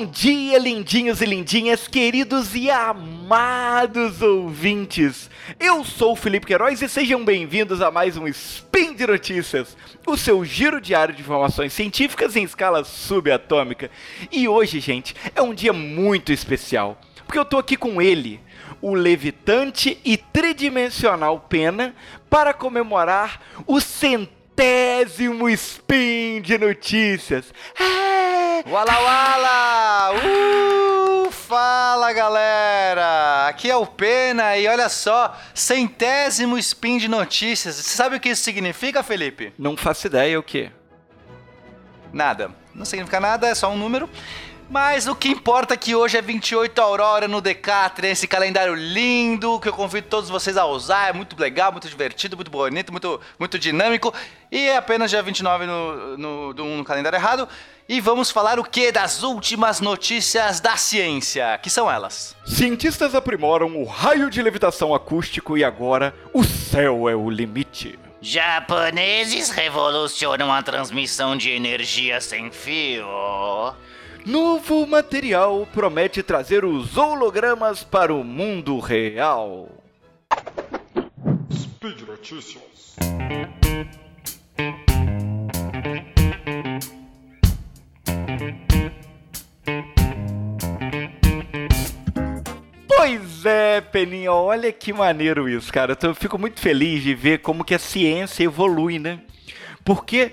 Bom dia, lindinhos e lindinhas, queridos e amados ouvintes. Eu sou o Felipe Queiroz e sejam bem-vindos a mais um Spin de Notícias, o seu giro diário de informações científicas em escala subatômica. E hoje, gente, é um dia muito especial, porque eu tô aqui com ele, o levitante e tridimensional Pena, para comemorar o centésimo Spin de Notícias. É! Wala Wala! Uh! Fala galera! Aqui é o Pena e olha só, centésimo spin de notícias. Você sabe o que isso significa, Felipe? Não faço ideia o que. Nada. Não significa nada, é só um número. Mas o que importa é que hoje é 28 Aurora no Decathlon, esse calendário lindo que eu convido todos vocês a usar. É muito legal, muito divertido, muito bonito, muito, muito dinâmico. E é apenas dia 29 no, no, no, no calendário errado. E vamos falar o que das últimas notícias da ciência, que são elas. Cientistas aprimoram o raio de levitação acústico e agora o céu é o limite. Japoneses revolucionam a transmissão de energia sem fio. Novo material promete trazer os hologramas para o mundo real. Speed Notícias. Pois é, Peninha, olha que maneiro isso, cara. Eu fico muito feliz de ver como que a ciência evolui, né? Porque,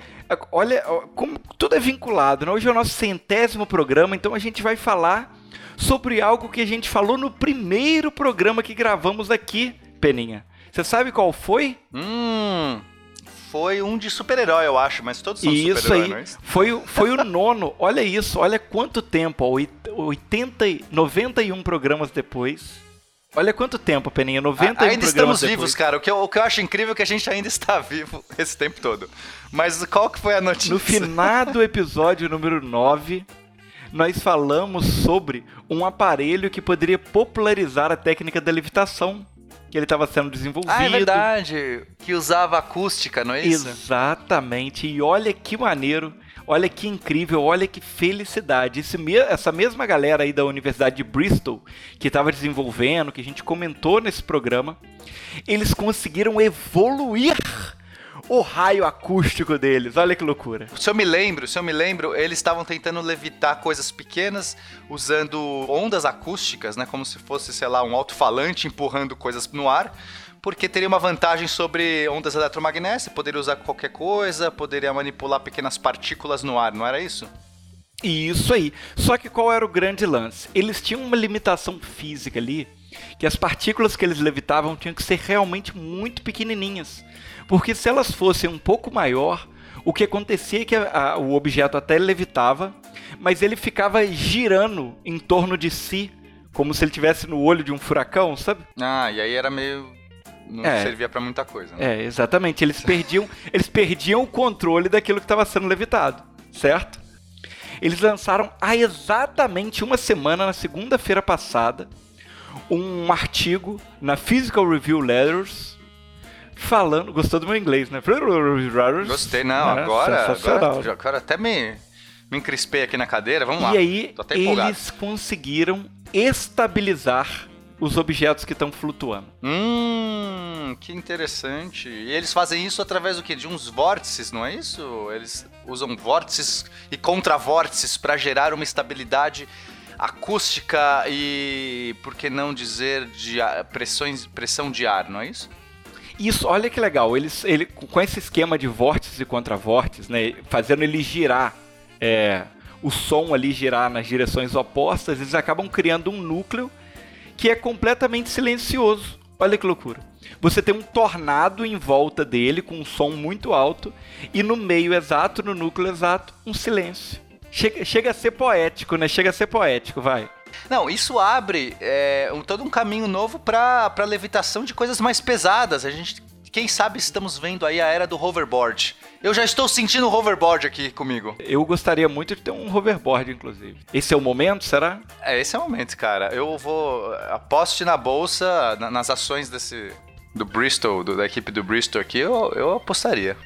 olha, como tudo é vinculado, né? Hoje é o nosso centésimo programa, então a gente vai falar sobre algo que a gente falou no primeiro programa que gravamos aqui, Peninha. Você sabe qual foi? Hum, foi um de super-herói, eu acho, mas todos são Isso aí, é foi, foi o nono. Olha isso, olha quanto tempo, ó, 80, 91 programas depois. Olha quanto tempo, Peninha, 91 Ainda estamos depois. vivos, cara. O que, eu, o que eu acho incrível é que a gente ainda está vivo esse tempo todo. Mas qual que foi a notícia? No final do episódio número 9, nós falamos sobre um aparelho que poderia popularizar a técnica da levitação que ele estava sendo desenvolvido. Ah, é verdade. Que usava acústica, não é isso? Exatamente. E olha que maneiro. Olha que incrível, olha que felicidade. Esse, essa mesma galera aí da Universidade de Bristol, que estava desenvolvendo, que a gente comentou nesse programa, eles conseguiram evoluir o raio acústico deles. Olha que loucura. Se eu me lembro, se eu me lembro, eles estavam tentando levitar coisas pequenas usando ondas acústicas, né, como se fosse, sei lá, um alto-falante empurrando coisas no ar porque teria uma vantagem sobre ondas eletromagnéticas, poderia usar qualquer coisa, poderia manipular pequenas partículas no ar, não era isso? Isso aí. Só que qual era o grande lance? Eles tinham uma limitação física ali, que as partículas que eles levitavam tinham que ser realmente muito pequenininhas. Porque se elas fossem um pouco maior, o que acontecia é que a, a, o objeto até levitava, mas ele ficava girando em torno de si, como se ele tivesse no olho de um furacão, sabe? Ah, e aí era meio não é, servia para muita coisa. Né? É, exatamente. Eles perdiam, eles perdiam o controle daquilo que estava sendo levitado, certo? Eles lançaram há exatamente uma semana, na segunda-feira passada, um artigo na Physical Review Letters falando. Gostou do meu inglês, né? Gostei, não. É, agora, agora, agora até me, me encrispei aqui na cadeira. Vamos e lá. E aí, eles conseguiram estabilizar os objetos que estão flutuando. Hum, que interessante. E eles fazem isso através do que? De uns vórtices, não é isso? Eles usam vórtices e contravórtices para gerar uma estabilidade acústica e, por que não dizer, de pressões, pressão de ar, não é isso? Isso, olha que legal. Eles, ele, com esse esquema de vórtices e contravórtices, né, fazendo ele girar, é, o som ali girar nas direções opostas, eles acabam criando um núcleo que é completamente silencioso. Olha que loucura. Você tem um tornado em volta dele com um som muito alto e no meio exato, no núcleo exato, um silêncio. Chega, chega a ser poético, né? Chega a ser poético, vai. Não, isso abre é, um, todo um caminho novo para levitação de coisas mais pesadas. A gente, quem sabe, estamos vendo aí a era do hoverboard. Eu já estou sentindo o hoverboard aqui comigo. Eu gostaria muito de ter um hoverboard, inclusive. Esse é o momento, será? É, esse é o momento, cara. Eu vou. Aposte na bolsa, nas ações desse. Do Bristol, do, da equipe do Bristol aqui, eu, eu apostaria.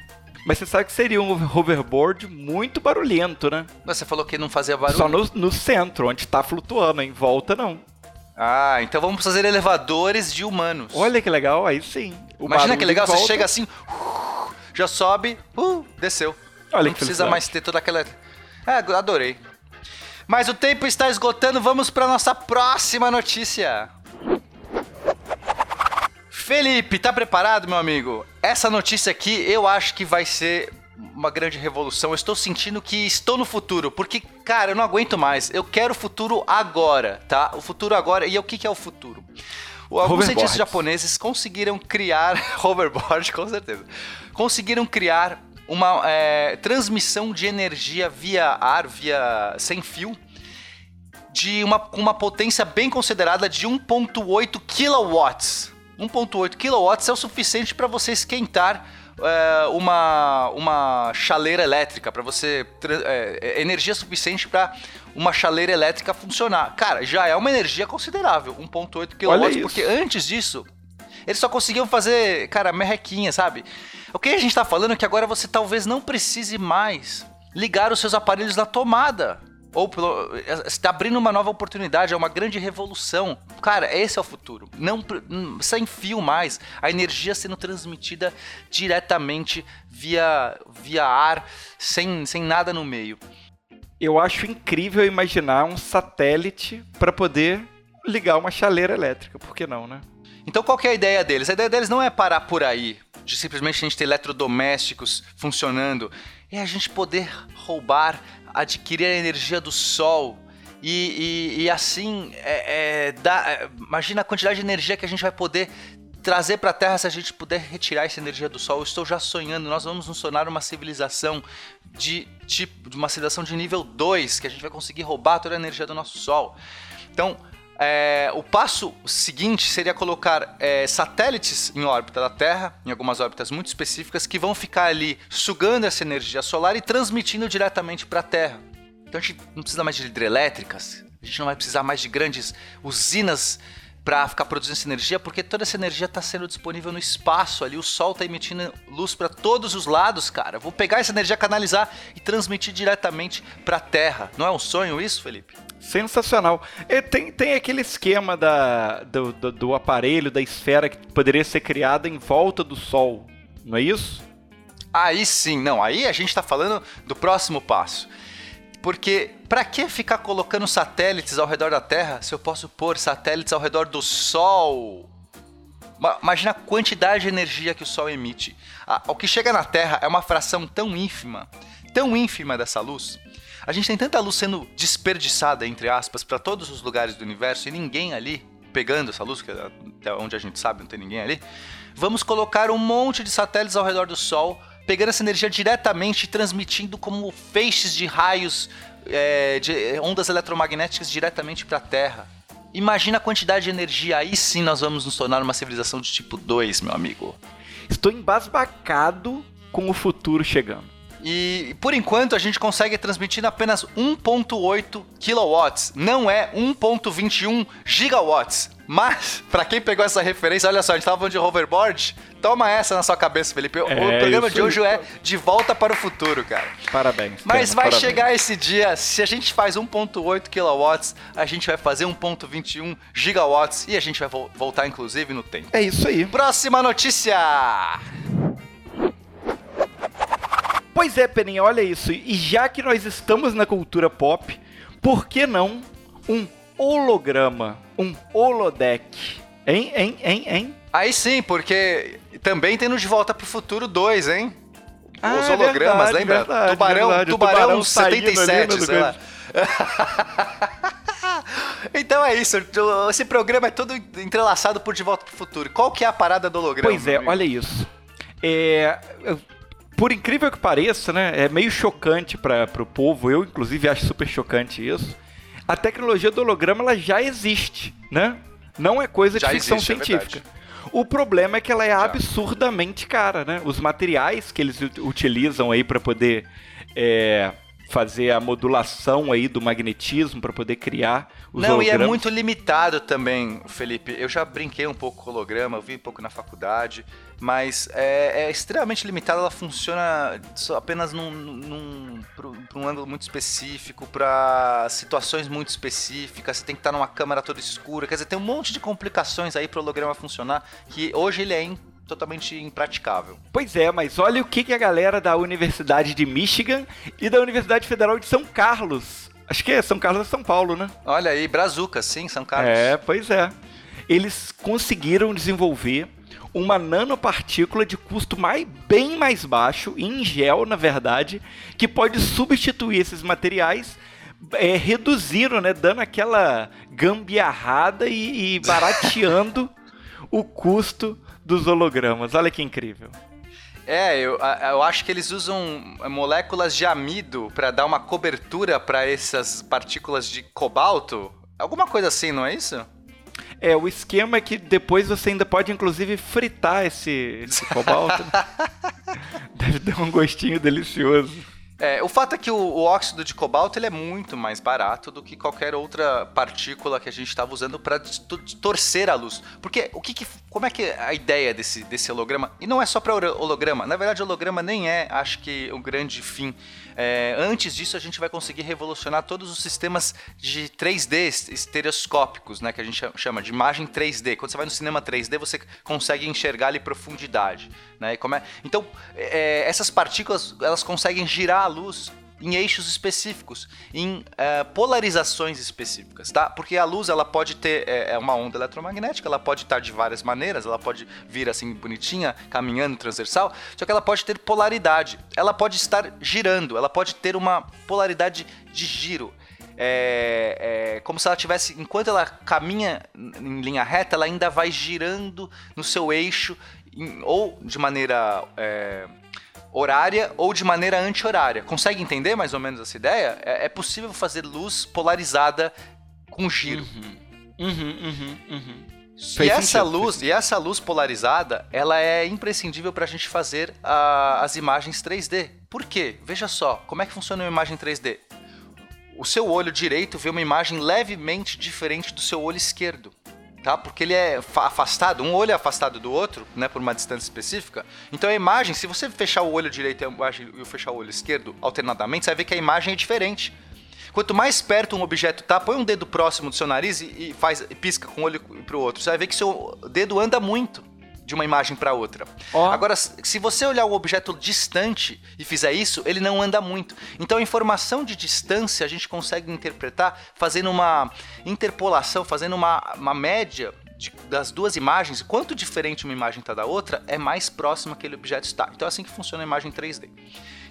Mas você sabe que seria um hoverboard muito barulhento, né? Mas Você falou que não fazia barulho. Só no, no centro, onde tá flutuando, em volta não. Ah, então vamos fazer elevadores de humanos. Olha que legal, aí sim. O Imagina que legal, em você volta- chega assim, já sobe, uh, desceu. Olha não precisa mais ter toda aquela. Ah, adorei. Mas o tempo está esgotando, vamos para nossa próxima notícia. Felipe, tá preparado, meu amigo? Essa notícia aqui eu acho que vai ser uma grande revolução. Eu estou sentindo que estou no futuro, porque, cara, eu não aguento mais. Eu quero o futuro agora, tá? O futuro agora. E o que, que é o futuro? Alguns cientistas japoneses conseguiram criar hoverboard, com certeza. Conseguiram criar uma é, transmissão de energia via ar, via sem fio, de uma, com uma potência bem considerada de 1.8 kilowatts. 1.8 kilowatts é o suficiente para você esquentar é, uma, uma chaleira elétrica, para você é, é, energia suficiente para uma chaleira elétrica funcionar. Cara, já é uma energia considerável, 1.8 kilowatts, isso. porque antes disso eles só conseguiam fazer, cara, merrequinha, sabe? O que a gente tá falando é que agora você talvez não precise mais ligar os seus aparelhos na tomada. Ou está abrindo uma nova oportunidade, é uma grande revolução. Cara, esse é o futuro. Não hum, sem fio mais, a energia sendo transmitida diretamente via, via ar, sem, sem nada no meio. Eu acho incrível imaginar um satélite para poder ligar uma chaleira elétrica. Por que não, né? Então qual que é a ideia deles? A ideia deles não é parar por aí, de simplesmente a gente ter eletrodomésticos funcionando, é a gente poder roubar, adquirir a energia do sol e, e- e assim, é, é, dar- é, imagina a quantidade de energia que a gente vai poder trazer para a Terra se a gente puder retirar essa energia do Sol. Eu estou já sonhando, nós vamos nos tornar uma civilização de tipo, de uma civilização de nível 2, que a gente vai conseguir roubar toda a energia do nosso Sol. Então, é, o passo seguinte seria colocar é, satélites em órbita da Terra, em algumas órbitas muito específicas, que vão ficar ali sugando essa energia solar e transmitindo diretamente para a Terra. Então a gente não precisa mais de hidrelétricas, a gente não vai precisar mais de grandes usinas para ficar produzindo essa energia, porque toda essa energia está sendo disponível no espaço ali, o Sol está emitindo luz para todos os lados, cara. Vou pegar essa energia, canalizar e transmitir diretamente para a Terra. Não é um sonho isso, Felipe? Sensacional. E tem, tem aquele esquema da, do, do, do aparelho, da esfera que poderia ser criada em volta do Sol, não é isso? Aí sim, não, aí a gente tá falando do próximo passo. Porque pra que ficar colocando satélites ao redor da Terra se eu posso pôr satélites ao redor do Sol? Ma- Imagina a quantidade de energia que o Sol emite. O que chega na Terra é uma fração tão ínfima, tão ínfima dessa luz. A gente tem tanta luz sendo desperdiçada, entre aspas, para todos os lugares do universo e ninguém ali pegando essa luz, que até onde a gente sabe não tem ninguém ali. Vamos colocar um monte de satélites ao redor do Sol, pegando essa energia diretamente e transmitindo como feixes de raios, é, de ondas eletromagnéticas diretamente para a Terra. Imagina a quantidade de energia, aí sim nós vamos nos tornar uma civilização de tipo 2, meu amigo. Estou embasbacado com o futuro chegando. E por enquanto a gente consegue transmitir apenas 1.8 kilowatts, não é 1.21 gigawatts. Mas, pra quem pegou essa referência, olha só, a gente tava falando de hoverboard, toma essa na sua cabeça, Felipe. O É, programa de hoje é de volta para o futuro, cara. Parabéns. Mas vai parabéns. chegar esse dia, se a gente faz 1.8 kilowatts, a gente vai fazer 1.21 gigawatts e a gente vai vo- voltar inclusive no tempo. É isso aí. Próxima notícia! Pois é, Peninha, olha isso. E já que nós estamos na cultura pop, por que não um holograma, um holodeck? Hein, hein, hein, hein? Aí sim, porque também tem no De Volta pro Futuro 2, hein? Ah, Os é hologramas, verdade, lembra? verdade, tubarão, verdade. Tubarão, tubarão saindo ali 77, no sei lá. então é isso, esse programa é todo entrelaçado por De Volta pro Futuro. Qual que é a parada do holograma? Pois é, amigo? olha isso. É, por incrível que pareça, né, é meio chocante para o povo. Eu, inclusive, acho super chocante isso. A tecnologia do holograma ela já existe, né? Não é coisa de Já ficção existe, é científica. verdade. o problema é que ela é absurdamente cara, né? Os materiais que eles ut- utilizam aí para poder é, fazer a modulação aí do magnetismo para poder criar os Não, e é hologramas. muito limitado também, Felipe. Eu já brinquei um pouco com holograma, eu vi um pouco na faculdade, mas é, é extremamente limitado. Ela funciona só apenas num, num, pra um ângulo muito específico, para situações muito específicas. Você tem que estar numa câmera toda escura. Quer dizer, tem um monte de complicações aí para o holograma funcionar que hoje ele é totalmente impraticável. Pois é, mas olha o que, que a galera da Universidade de Michigan e da Universidade Federal de São Carlos. Acho que é São Carlos é São Paulo, né? Olha aí, Brazuca, sim, São Carlos. É, pois é. Eles conseguiram desenvolver uma nanopartícula de custo mais, bem mais baixo, em gel, na verdade, que pode substituir esses materiais, é, reduzindo, né, dando aquela gambiarrada e, e barateando o custo dos hologramas. Olha que incrível. É, eu, eu acho que eles usam moléculas de amido para dar uma cobertura para essas partículas de cobalto. Alguma coisa assim, não é isso? É, o esquema é que depois você ainda pode, inclusive, fritar esse, esse cobalto. Deve dar um gostinho delicioso. É, o fato é que o, o óxido de cobalto ele é muito mais barato do que qualquer outra partícula que a gente estava usando para distorcer a luz. Porque o que, que- como é que é a ideia desse, desse holograma? E não é só para holograma. Na verdade, holograma nem é, acho que, o grande fim. É, antes disso, a gente vai conseguir revolucionar todos os sistemas de 3D estereoscópicos, né, que a gente cha- chama de imagem 3D. Quando você vai no cinema 3D, você consegue enxergar ali profundidade, né? É- Então, é, essas partículas elas conseguem girar a luz em eixos específicos, em é, polarizações específicas, tá? Porque a luz ela pode ter é, é uma onda eletromagnética, ela pode estar de várias maneiras, ela pode vir assim bonitinha, caminhando transversal, só que ela pode ter polaridade, ela pode estar girando, ela pode ter uma polaridade de giro. É, é como se ela tivesse, enquanto ela caminha em linha reta, ela ainda vai girando no seu eixo, em- ou de maneira é, horária ou de maneira anti-horária. Consegue entender mais ou menos essa ideia? É, é possível fazer luz polarizada com giro. Uhum, uhum, uhum. E Faz essa luz, e essa luz polarizada, ela é imprescindível para a gente fazer a- as imagens 3D. Por quê? Veja só, como é que funciona uma imagem 3D? O seu olho direito vê uma imagem levemente diferente do seu olho esquerdo. Tá? Porque ele é fa- afastado, um olho é afastado do outro, né, por uma distância específica. Então a imagem, se você fechar o olho direito e fechar o olho esquerdo alternadamente, você vai ver que a imagem é diferente. Quanto mais perto um objeto tá, põe um dedo próximo do seu nariz e, faz e pisca com um olho para o outro. Você vai ver que seu dedo anda muito de uma imagem para outra. Ó. Agora, se você olhar um objeto distante e fizer isso, ele não anda muito. Então, a informação de distância a gente consegue interpretar fazendo uma interpolação, fazendo uma, uma média das duas imagens. Quanto diferente uma imagem está da outra, é mais próximo aquele objeto está. Então, é assim que funciona a imagem 3D.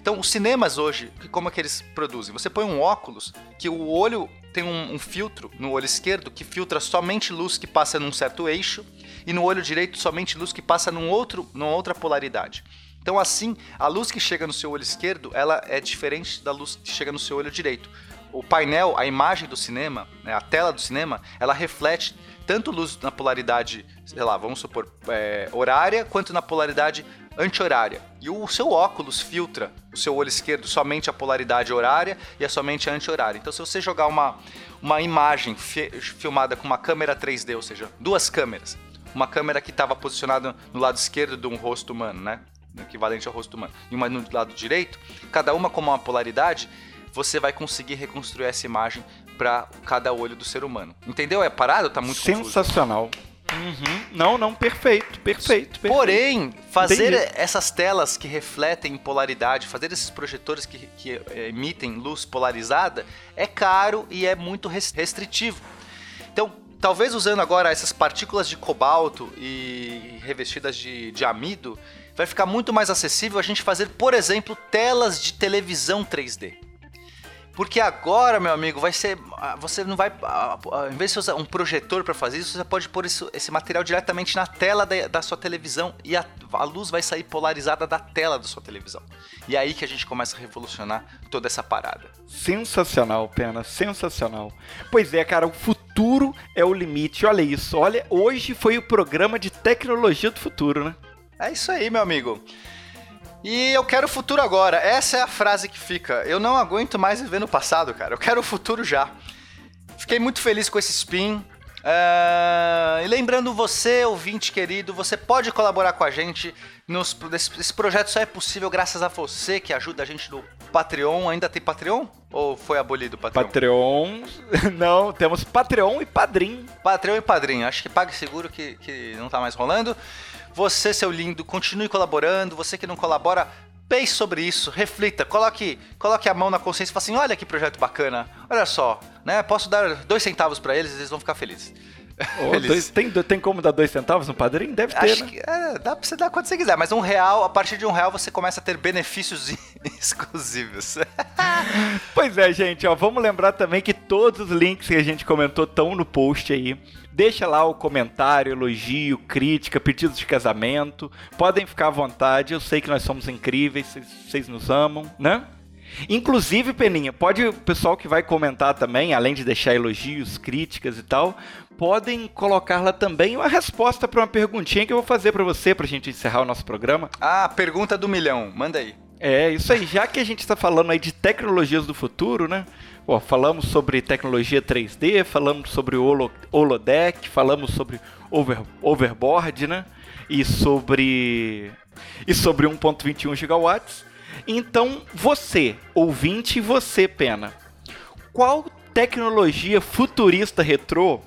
Então, os cinemas hoje, como é que eles produzem? Você põe um óculos que o olho tem um, um filtro no olho esquerdo que filtra somente luz que passa num certo eixo e no olho direito somente luz que passa num outro, numa outra polaridade. Então, assim, a luz que chega no seu olho esquerdo, ela é diferente da luz que chega no seu olho direito. O painel, a imagem do cinema, né, a tela do cinema, ela reflete tanto luz na polaridade, sei lá, vamos supor, é, horária, quanto na polaridade anti-horária. E o seu óculos filtra o seu olho esquerdo somente a polaridade horária e a somente a anti-horária. Então, se você jogar uma, uma imagem fi- filmada com uma câmera 3D, ou seja, duas câmeras, uma câmera que estava posicionada no lado esquerdo de um rosto humano, né? Equivalente ao rosto humano, e uma no lado direito, cada uma com uma polaridade, você vai conseguir reconstruir essa imagem para cada olho do ser humano. Entendeu? É parado? Tá muito confuso. Sensacional. Uhum. Não, não, perfeito, perfeito, perfeito. Porém, fazer Entendi. essas telas que refletem polaridade, fazer esses projetores que, que eh, emitem luz polarizada, é caro e é muito res- restritivo. Então, talvez usando agora essas partículas de cobalto e revestidas de, de amido, vai ficar muito mais acessível a gente fazer, por exemplo, telas de televisão 3D. Porque agora, meu amigo, vai ser. ah, Você não vai. ah, ah, Em vez de usar um projetor para fazer isso, você pode pôr isso- esse material diretamente na tela da, da sua televisão e a, a luz vai sair polarizada da tela da sua televisão. E é aí que a gente começa a revolucionar toda essa parada. Sensacional, Pena, sensacional. Pois é, cara, o futuro é o limite. Olha isso, olha, hoje foi o programa de tecnologia do futuro, né? É isso aí, meu amigo. E eu quero o futuro agora. Essa é a frase que fica. Eu não aguento mais viver no passado, cara. Eu quero o futuro já. Fiquei muito feliz com esse spin. Ah, e lembrando você, ouvinte querido, você pode colaborar com a gente. Nos, esse, projeto só é possível graças a você que ajuda a gente no Patreon. Ainda tem Patreon? Ou foi abolido o Patreon? Patreon. Não, temos Patreon e Padrim. Patreon e Padrinho. Acho que PagSeguro que, que não tá mais rolando. Você, seu lindo, continue colaborando. Você que não colabora, pense sobre isso, reflita, coloque, coloque a mão na consciência e fale assim: olha que projeto bacana, olha só, né? Posso dar dois centavos pra eles, eles vão ficar felizes. Eles- dois- tem, tem como dar dois centavos no Padrim? Deve ter, Acho né? que é, dá pra você dar quanto você quiser, mas um real, a partir de um real você começa a ter benefícios exclusivos. Pois é, gente, ó, vamos lembrar também que todos os links que a gente comentou estão no post aí. Deixa lá o comentário, elogio, crítica, pedidos de casamento. Podem ficar à vontade, eu sei que nós somos incríveis, vocês nos amam, né? Inclusive, Peninha, pode o pessoal que vai comentar também, além de deixar elogios, críticas e tal, podem colocar lá também uma resposta para uma perguntinha que eu vou fazer para você pra gente encerrar o nosso programa. ah, pergunta do milhão, manda aí. É, isso aí. Já que a gente está falando aí de tecnologias do futuro, né? Pô, falamos sobre tecnologia 3D, falamos sobre o holo, holodeck, falamos sobre over, overboard, né? E sobre e sobre 1.21 gigawatts. Então, você, ouvinte, e você, Pena, qual tecnologia futurista retrô,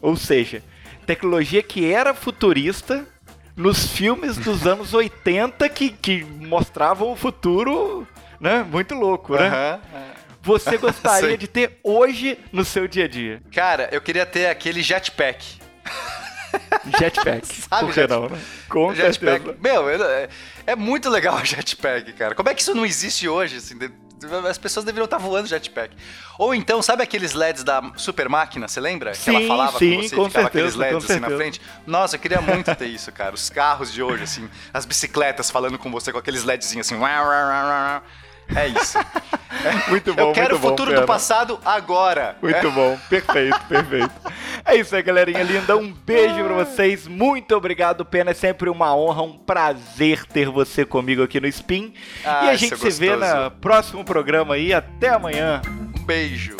ou seja, tecnologia que era futurista nos filmes dos anos 80 que, que mostravam o futuro, né? Muito louco, né? Aham. Você gostaria de ter hoje no seu dia a dia? Cara, eu queria ter aquele jetpack. Jetpack. Sabe Por que jetpack? não, né? Com jetpack. certeza. Meu, eu- é, é muito legal o jetpack, cara. Como é que isso não existe hoje? assim? As pessoas deveriam estar voando jetpack. Ou então, sabe aqueles LEDs da super máquina? Você lembra? que ela Sim, falava sim, com você, com ficava aqueles certeza, LEDs com assim na certeza. frente. Nossa, eu queria muito ter isso, cara. Os carros de hoje, assim, as bicicletas falando com você com aqueles LEDzinhos assim. É isso. Muito bom, eu quero muito o bom, futuro Pena. do passado agora. Muito bom, perfeito, perfeito. É isso aí, galerinha linda. Um beijo pra vocês. Muito obrigado, Pena. É sempre uma honra, um prazer ter você comigo aqui no Spin. Ah, e a isso gente é se vê no próximo programa aí. Até amanhã. Um beijo.